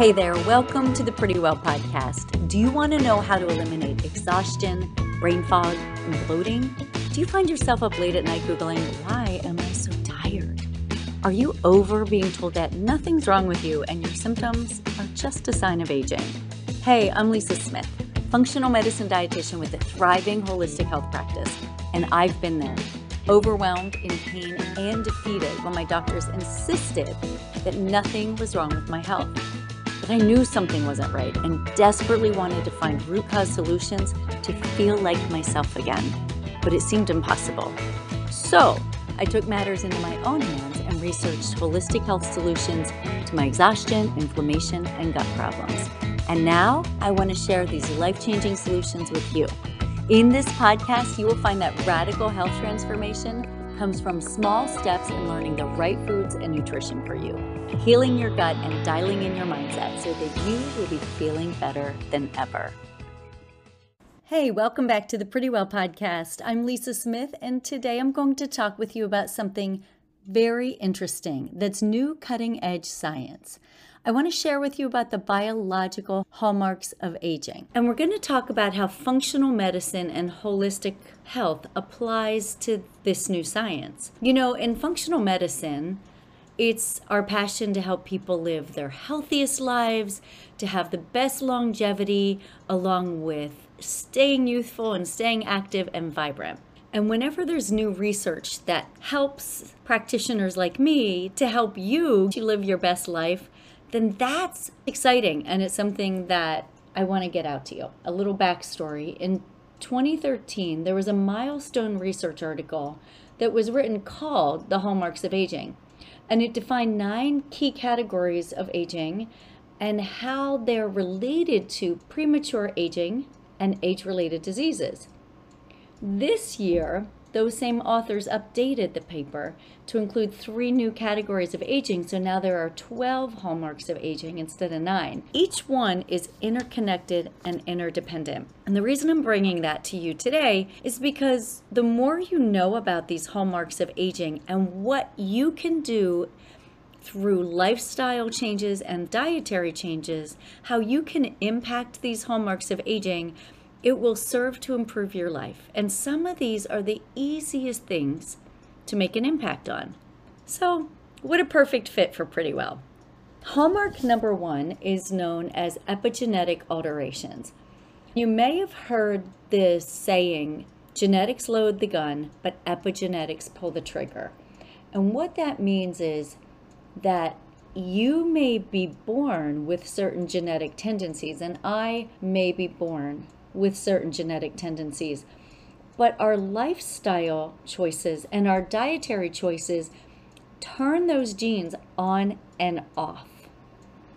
Hey there, welcome to the Pretty Well podcast. Do you want to know how to eliminate exhaustion, brain fog, and bloating? Do you find yourself up late at night Googling, why am I so tired? Are you over being told that nothing's wrong with you and your symptoms are just a sign of aging? Hey, I'm Lisa Smith, functional medicine dietitian with a thriving holistic health practice, and I've been there overwhelmed, in pain, and defeated when my doctors insisted that nothing was wrong with my health. I knew something wasn't right and desperately wanted to find root cause solutions to feel like myself again. But it seemed impossible. So I took matters into my own hands and researched holistic health solutions to my exhaustion, inflammation, and gut problems. And now I want to share these life changing solutions with you. In this podcast, you will find that radical health transformation comes from small steps in learning the right foods and nutrition for you, healing your gut and dialing in your mindset so that you will be feeling better than ever. Hey, welcome back to the Pretty Well podcast. I'm Lisa Smith, and today I'm going to talk with you about something very interesting that's new cutting edge science. I want to share with you about the biological hallmarks of aging. And we're going to talk about how functional medicine and holistic health applies to this new science. You know, in functional medicine, it's our passion to help people live their healthiest lives, to have the best longevity, along with staying youthful and staying active and vibrant. And whenever there's new research that helps practitioners like me to help you to live your best life, then that's exciting and it's something that I want to get out to you. A little backstory. In 2013, there was a milestone research article that was written called The Hallmarks of Aging. And it defined nine key categories of aging and how they're related to premature aging and age related diseases. This year, those same authors updated the paper to include three new categories of aging, so now there are 12 hallmarks of aging instead of nine. Each one is interconnected and interdependent. And the reason I'm bringing that to you today is because the more you know about these hallmarks of aging and what you can do through lifestyle changes and dietary changes, how you can impact these hallmarks of aging it will serve to improve your life. And some of these are the easiest things to make an impact on. So, what a perfect fit for Pretty Well. Hallmark number one is known as epigenetic alterations. You may have heard this saying genetics load the gun, but epigenetics pull the trigger. And what that means is that you may be born with certain genetic tendencies, and I may be born with certain genetic tendencies. But our lifestyle choices and our dietary choices turn those genes on and off,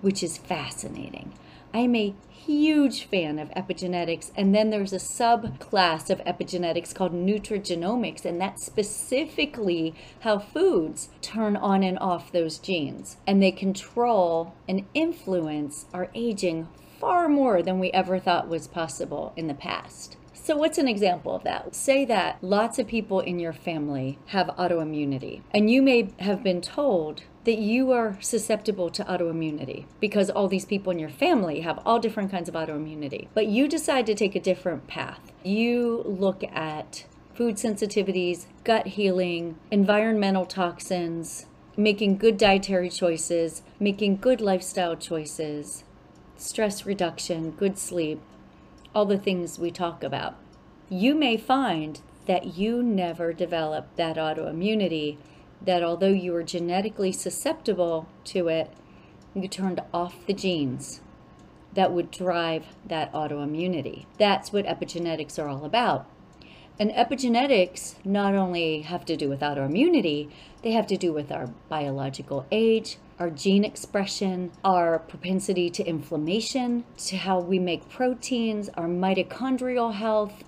which is fascinating. I'm a huge fan of epigenetics, and then there's a subclass of epigenetics called nutrigenomics, and that's specifically how foods turn on and off those genes, and they control and influence our aging far more than we ever thought was possible in the past. So, what's an example of that? Say that lots of people in your family have autoimmunity, and you may have been told that you are susceptible to autoimmunity because all these people in your family have all different kinds of autoimmunity. But you decide to take a different path. You look at food sensitivities, gut healing, environmental toxins, making good dietary choices, making good lifestyle choices, stress reduction, good sleep, all the things we talk about. You may find that you never developed that autoimmunity, that although you were genetically susceptible to it, you turned off the genes that would drive that autoimmunity. That's what epigenetics are all about. And epigenetics not only have to do with autoimmunity, they have to do with our biological age, our gene expression, our propensity to inflammation, to how we make proteins, our mitochondrial health,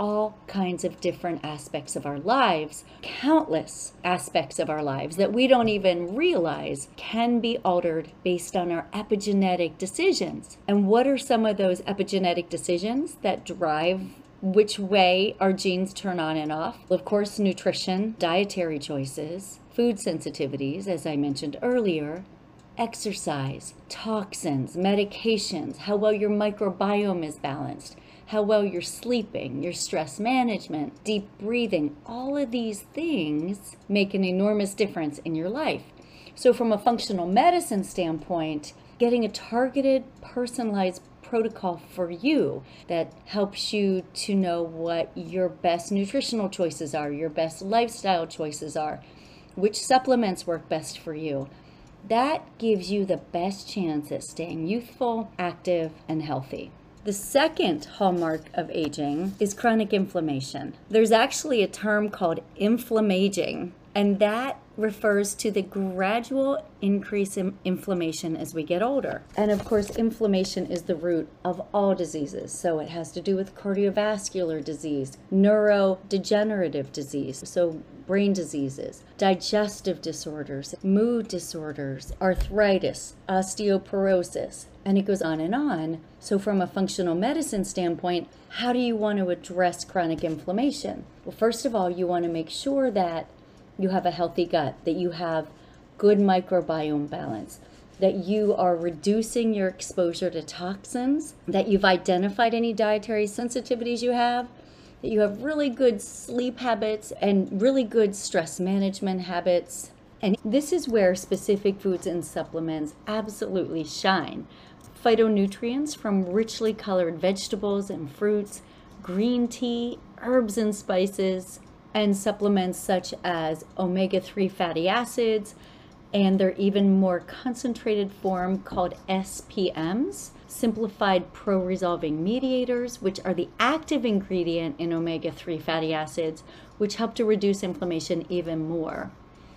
all kinds of different aspects of our lives, countless aspects of our lives that we don't even realize can be altered based on our epigenetic decisions. And what are some of those epigenetic decisions that drive which way our genes turn on and off? Of course, nutrition, dietary choices, food sensitivities, as I mentioned earlier, exercise, toxins, medications, how well your microbiome is balanced, how well you're sleeping, your stress management, deep breathing, all of these things make an enormous difference in your life. So, from a functional medicine standpoint, getting a targeted, personalized protocol for you that helps you to know what your best nutritional choices are, your best lifestyle choices are, which supplements work best for you. That gives you the best chance at staying youthful, active, and healthy. The second hallmark of aging is chronic inflammation. There's actually a term called inflammaging, and that refers to the gradual increase in inflammation as we get older. And of course, inflammation is the root of all diseases. So it has to do with cardiovascular disease, neurodegenerative disease, so brain diseases, digestive disorders, mood disorders, arthritis, osteoporosis, and it goes on and on. So, from a functional medicine standpoint, how do you want to address chronic inflammation? Well, first of all, you want to make sure that you have a healthy gut, that you have good microbiome balance, that you are reducing your exposure to toxins, that you've identified any dietary sensitivities you have, that you have really good sleep habits and really good stress management habits. And this is where specific foods and supplements absolutely shine. Phytonutrients from richly colored vegetables and fruits, green tea, herbs and spices, and supplements such as omega 3 fatty acids, and their even more concentrated form called SPMs, simplified pro resolving mediators, which are the active ingredient in omega 3 fatty acids, which help to reduce inflammation even more.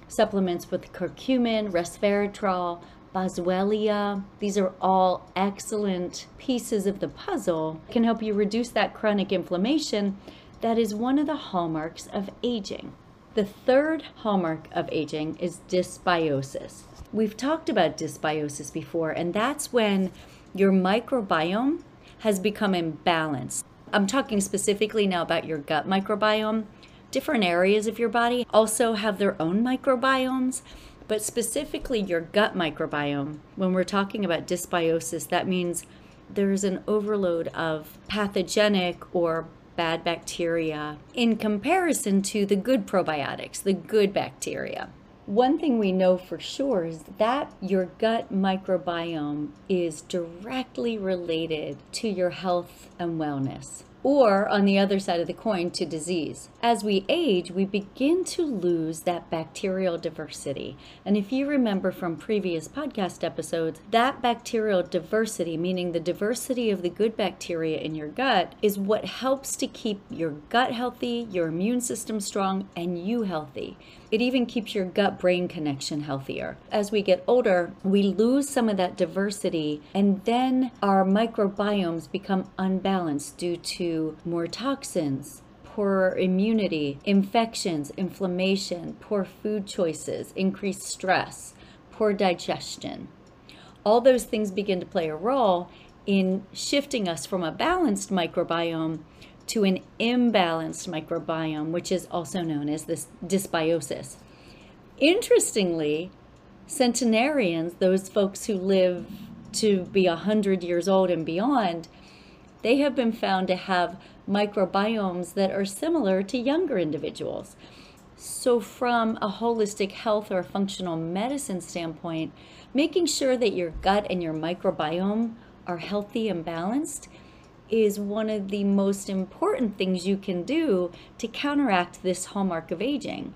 Supplements with curcumin, resveratrol, boswellia. These are all excellent pieces of the puzzle. Can help you reduce that chronic inflammation that is one of the hallmarks of aging. The third hallmark of aging is dysbiosis. We've talked about dysbiosis before, and that's when your microbiome has become imbalanced. I'm talking specifically now about your gut microbiome. Different areas of your body also have their own microbiomes, but specifically your gut microbiome. When we're talking about dysbiosis, that means there's an overload of pathogenic or bad bacteria in comparison to the good probiotics, the good bacteria. One thing we know for sure is that your gut microbiome is directly related to your health and wellness or on the other side of the coin to disease. As we age, we begin to lose that bacterial diversity. And if you remember from previous podcast episodes, that bacterial diversity, meaning the diversity of the good bacteria in your gut, is what helps to keep your gut healthy, your immune system strong, and you healthy. It even keeps your gut brain connection healthier. As we get older, we lose some of that diversity, and then our microbiomes become unbalanced due to more toxins, poor immunity, infections, inflammation, poor food choices, increased stress, poor digestion. All those things begin to play a role in shifting us from a balanced microbiome to an imbalanced microbiome, which is also known as this dysbiosis. Interestingly, centenarians, those folks who live to be 100 years old and beyond, they have been found to have microbiomes that are similar to younger individuals. So, from a holistic health or functional medicine standpoint, making sure that your gut and your microbiome are healthy and balanced is one of the most important things you can do to counteract this hallmark of aging.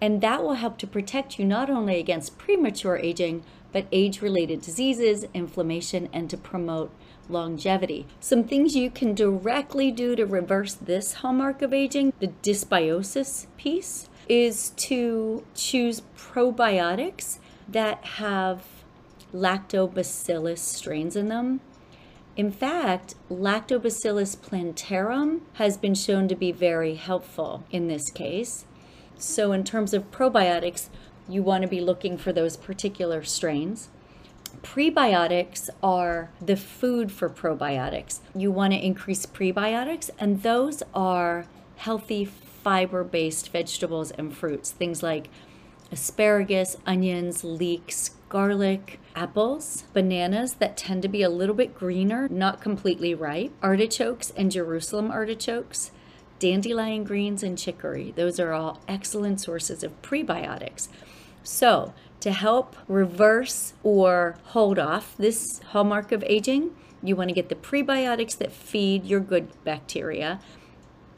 And that will help to protect you not only against premature aging, but age related diseases, inflammation, and to promote longevity. Some things you can directly do to reverse this hallmark of aging, the dysbiosis piece, is to choose probiotics that have lactobacillus strains in them in fact, Lactobacillus plantarum has been shown to be very helpful in this case. So, in terms of probiotics, you want to be looking for those particular strains. Prebiotics are the food for probiotics. You want to increase prebiotics, and those are healthy fiber based vegetables and fruits, things like asparagus, onions, leeks, garlic, apples, bananas that tend to be a little bit greener, not completely ripe, artichokes and Jerusalem artichokes, dandelion greens, and chicory. Those are all excellent sources of prebiotics. So, to help reverse or hold off this hallmark of aging, you want to get the prebiotics that feed your good bacteria.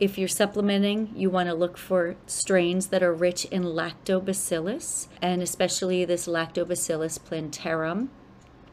If you're supplementing, you want to look for strains that are rich in lactobacillus, and especially this Lactobacillus plantarum.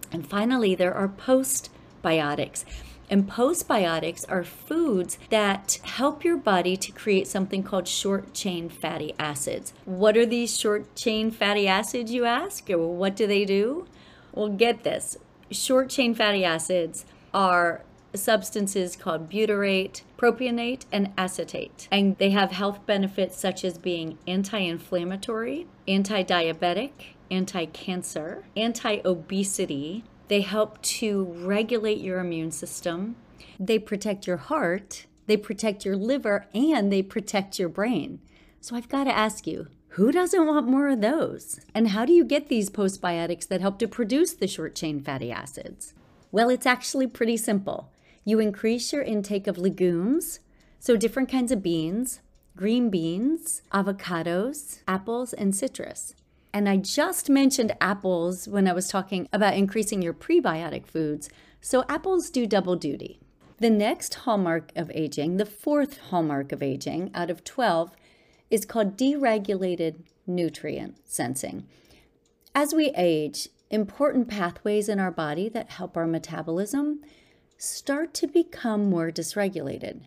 And finally, there are postbiotics. And postbiotics are foods that help your body to create something called short chain fatty acids. What are these short chain fatty acids, you ask? Or what do they do? Well, get this short chain fatty acids are substances called butyrate, propionate, and acetate. And they have health benefits such as being anti inflammatory, anti diabetic, anti cancer, anti obesity. They help to regulate your immune system. They protect your heart, they protect your liver, and they protect your brain. So I've got to ask you, who doesn't want more of those? And how do you get these postbiotics that help to produce the short chain fatty acids? Well, it's actually pretty simple. You increase your intake of legumes, so different kinds of beans, green beans, avocados, apples, and citrus. And I just mentioned apples when I was talking about increasing your prebiotic foods, so apples do double duty. The next hallmark of aging, the fourth hallmark of aging out of 12, is called deregulated nutrient sensing. As we age, important pathways in our body that help our metabolism start to become more dysregulated.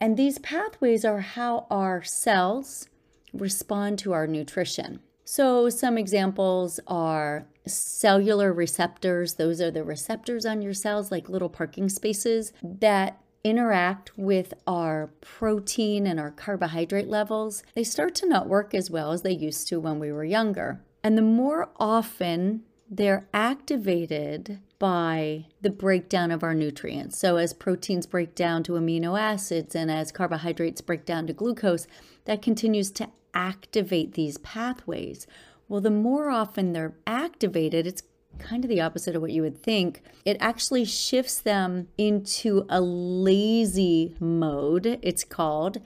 And these pathways are how our cells respond to our nutrition. So, some examples are cellular receptors. Those are the receptors on your cells, like little parking spaces, that interact with our protein and our carbohydrate levels, they start to not work as well as they used to when we were younger. And the more often they're activated by the breakdown of our nutrients. So, as proteins break down to amino acids and as carbohydrates break down to glucose, that continues to activate these pathways. Well, the more often they're activated, it's kind of the opposite of what you would think. It actually shifts them into a lazy mode, it's called.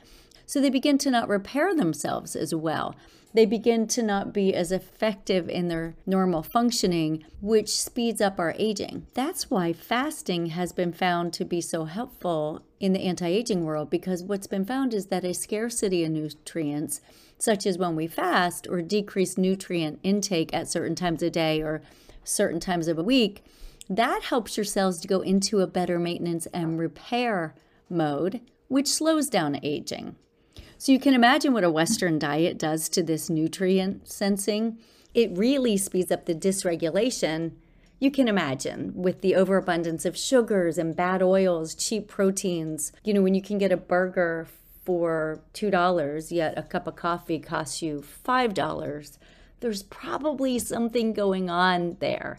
So they begin to not repair themselves as well. They begin to not be as effective in their normal functioning, which speeds up our aging. That's why fasting has been found to be so helpful in the anti aging world because what's been found is that a scarcity of nutrients, such as when we fast or decrease nutrient intake at certain times of day or certain times of a week, that helps your cells to go into a better maintenance and repair mode, which slows down aging. So you can imagine what a Western diet does to this nutrient sensing. It really speeds up the dysregulation. You can imagine with the overabundance of sugars and bad oils, cheap proteins. You know, when you can get a burger for $2, yet a cup of coffee costs you $5 there's probably something going on there.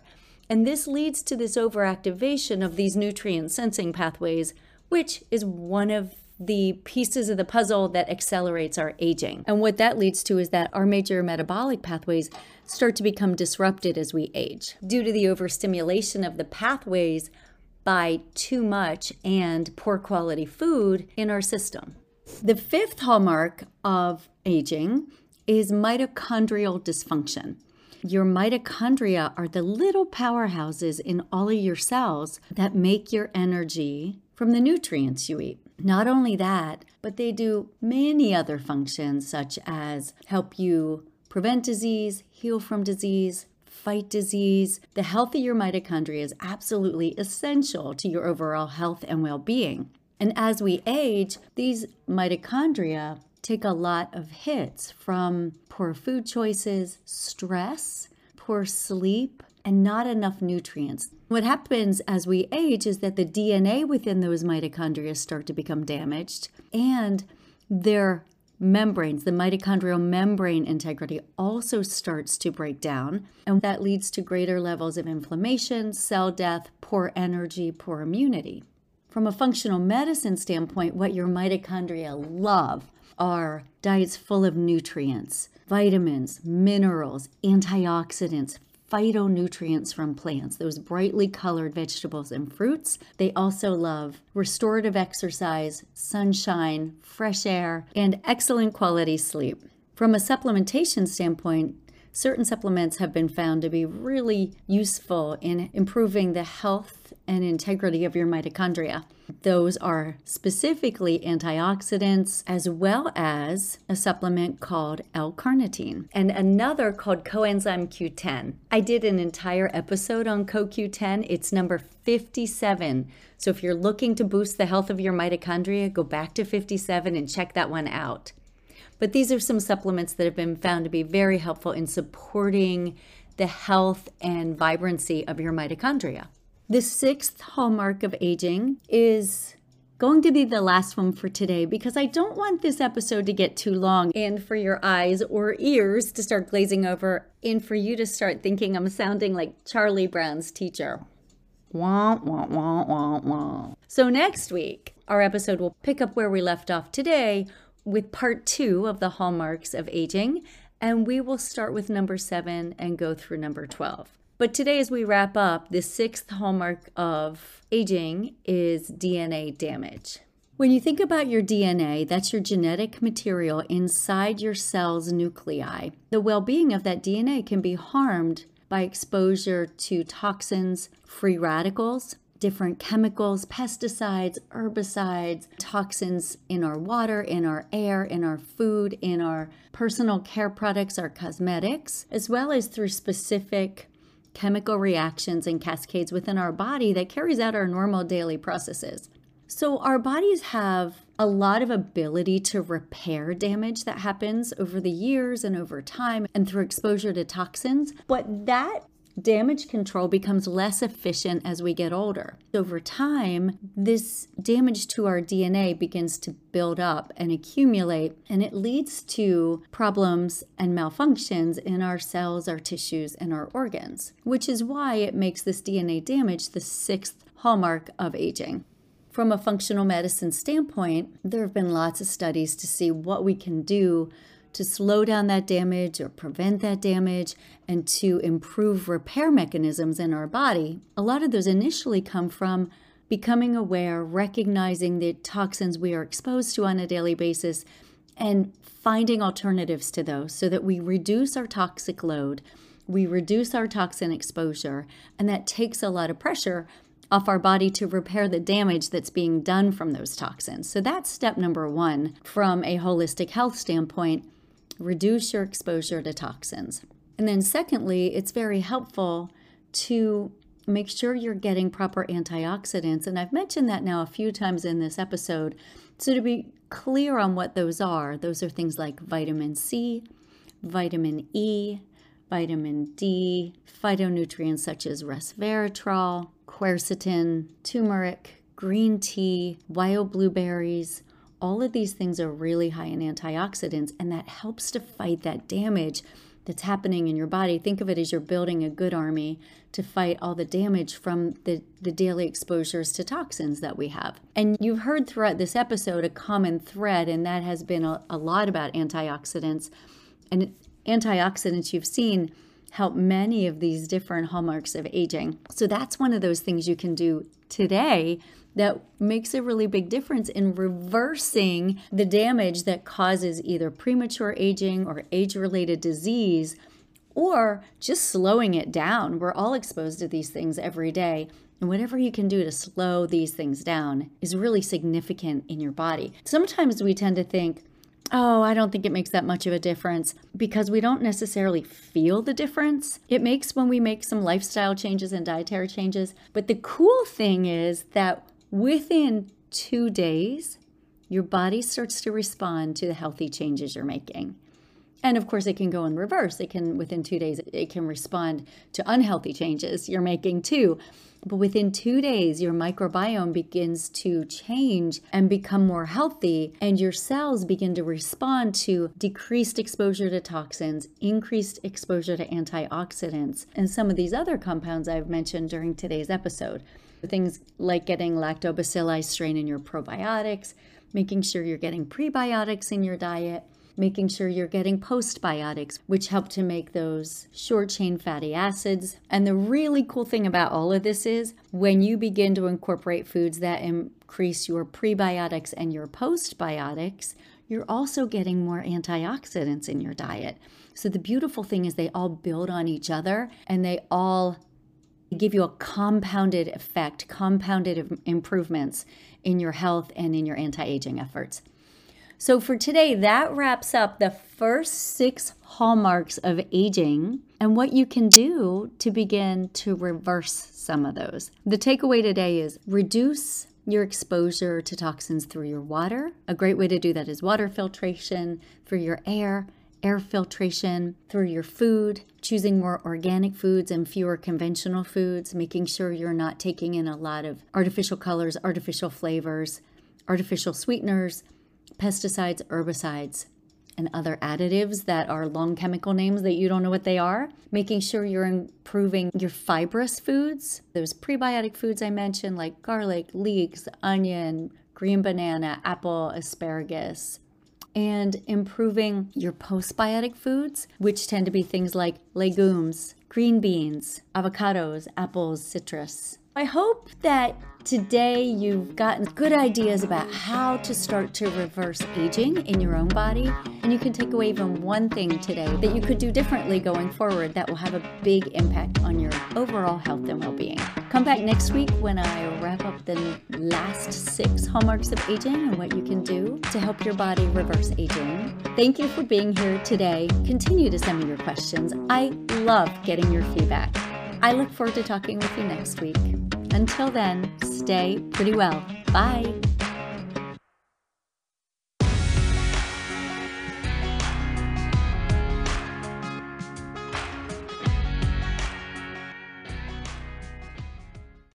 And this leads to this overactivation of these nutrient sensing pathways, which is one of the pieces of the puzzle that accelerates our aging. And what that leads to is that our major metabolic pathways start to become disrupted as we age due to the overstimulation of the pathways by too much and poor quality food in our system. The fifth hallmark of aging is mitochondrial dysfunction. Your mitochondria are the little powerhouses in all of your cells that make your energy from the nutrients you eat. Not only that, but they do many other functions, such as help you prevent disease, heal from disease, fight disease. The health of your mitochondria is absolutely essential to your overall health and well being. And as we age, these mitochondria take a lot of hits from poor food choices, stress, poor sleep, and not enough nutrients. What happens as we age is that the DNA within those mitochondria start to become damaged and their membranes, the mitochondrial membrane integrity also starts to break down. And that leads to greater levels of inflammation, cell death, poor energy, poor immunity. From a functional medicine standpoint, what your mitochondria love are diets full of nutrients, vitamins, minerals, antioxidants, phytonutrients from plants, those brightly colored vegetables and fruits. They also love restorative exercise, sunshine, fresh air, and excellent quality sleep. From a supplementation standpoint, certain supplements have been found to be really useful in improving the health and integrity of your mitochondria. Those are specifically antioxidants, as well as a supplement called L carnitine and another called coenzyme Q10. I did an entire episode on CoQ10. It's number 57. So if you're looking to boost the health of your mitochondria, go back to 57 and check that one out. But these are some supplements that have been found to be very helpful in supporting the health and vibrancy of your mitochondria. The sixth hallmark of aging is going to be the last one for today because I don't want this episode to get too long and for your eyes or ears to start glazing over and for you to start thinking I'm sounding like Charlie Brown's teacher. Wah, wah, wah, wah, wah. So, next week, our episode will pick up where we left off today with part two of the hallmarks of aging, and we will start with number seven and go through number 12. But today, as we wrap up, the sixth hallmark of aging is DNA damage. When you think about your DNA, that's your genetic material inside your cell's nuclei. The well being of that DNA can be harmed by exposure to toxins, free radicals, different chemicals, pesticides, herbicides, toxins in our water, in our air, in our food, in our personal care products, our cosmetics, as well as through specific chemical reactions and cascades within our body that carries out our normal daily processes. So our bodies have a lot of ability to repair damage that happens over the years and over time and through exposure to toxins, but that damage control becomes less efficient as we get older. Over time, this damage to our DNA begins to build up and accumulate, and it leads to problems and malfunctions in our cells, our tissues, and our organs, which is why it makes this DNA damage the sixth hallmark of aging. From a functional medicine standpoint, there have been lots of studies to see what we can do to slow down that damage or prevent that damage and to improve repair mechanisms in our body, a lot of those initially come from becoming aware, recognizing the toxins we are exposed to on a daily basis, and finding alternatives to those so that we reduce our toxic load, we reduce our toxin exposure, and that takes a lot of pressure off our body to repair the damage that's being done from those toxins. So that's step number one from a holistic health standpoint reduce your exposure to toxins. And then, secondly, it's very helpful to make sure you're getting proper antioxidants. And I've mentioned that now a few times in this episode. So, to be clear on what those are, those are things like vitamin C, vitamin E, vitamin D, phytonutrients such as resveratrol, quercetin, turmeric, green tea, wild blueberries, all of these things are really high in antioxidants, and that helps to fight that damage that's happening in your body. Think of it as you're building a good army to fight all the damage from the, the daily exposures to toxins that we have. And you've heard throughout this episode a common thread, and that has been a, a lot about antioxidants. And antioxidants you've seen help many of these different hallmarks of aging. So that's one of those things you can do today that makes a really big difference in reversing the damage that causes either premature aging or age related disease or just slowing it down. We're all exposed to these things every day. And whatever you can do to slow these things down is really significant in your body. Sometimes we tend to think, oh, I don't think it makes that much of a difference because we don't necessarily feel the difference. It makes when we make some lifestyle changes and dietary changes. But the cool thing is that within two days, your body starts to respond to the healthy changes you're making. And of course, it can go in reverse. It can, within two days, it can respond to unhealthy changes you're making too. But within two days, your microbiome begins to change and become more healthy, and your cells begin to respond to decreased exposure to toxins, increased exposure to antioxidants, and some of these other compounds I've mentioned during today's episode. Things like getting lactobacilli strain in your probiotics, making sure you're getting prebiotics in your diet, making sure you're getting postbiotics, which help to make those short chain fatty acids. And the really cool thing about all of this is when you begin to incorporate foods that increase your prebiotics and your postbiotics, you're also getting more antioxidants in your diet. So the beautiful thing is they all build on each other and they all give you a compounded effect, compounded improvements in your health and in your anti aging efforts. So, for today, that wraps up the first six hallmarks of aging and what you can do to begin to reverse some of those. The takeaway today is reduce your exposure to toxins through your water. A great way to do that is water filtration through your air, air filtration through your food, choosing more organic foods and fewer conventional foods, making sure you're not taking in a lot of artificial colors, artificial flavors, artificial sweeteners, pesticides, herbicides, and other additives that are long chemical names that you don't know what they are. Making sure you're improving your fibrous foods, those prebiotic foods I mentioned, like garlic, leeks, onion, green banana, apple, asparagus. And improving your postbiotic foods, which tend to be things like legumes, green beans, avocados, apples, citrus. I hope that today you've gotten good ideas about how to start to reverse aging in your own body. And you can take away even one thing today that you could do differently going forward that will have a big impact on your overall health and well being. Come back next week when I wrap up the last six hallmarks of aging and what you can do to help your body reverse aging. Thank you for being here today. Continue to send me your questions. I love getting your feedback. I look forward to talking with you next week. Until then, stay pretty well. Bye.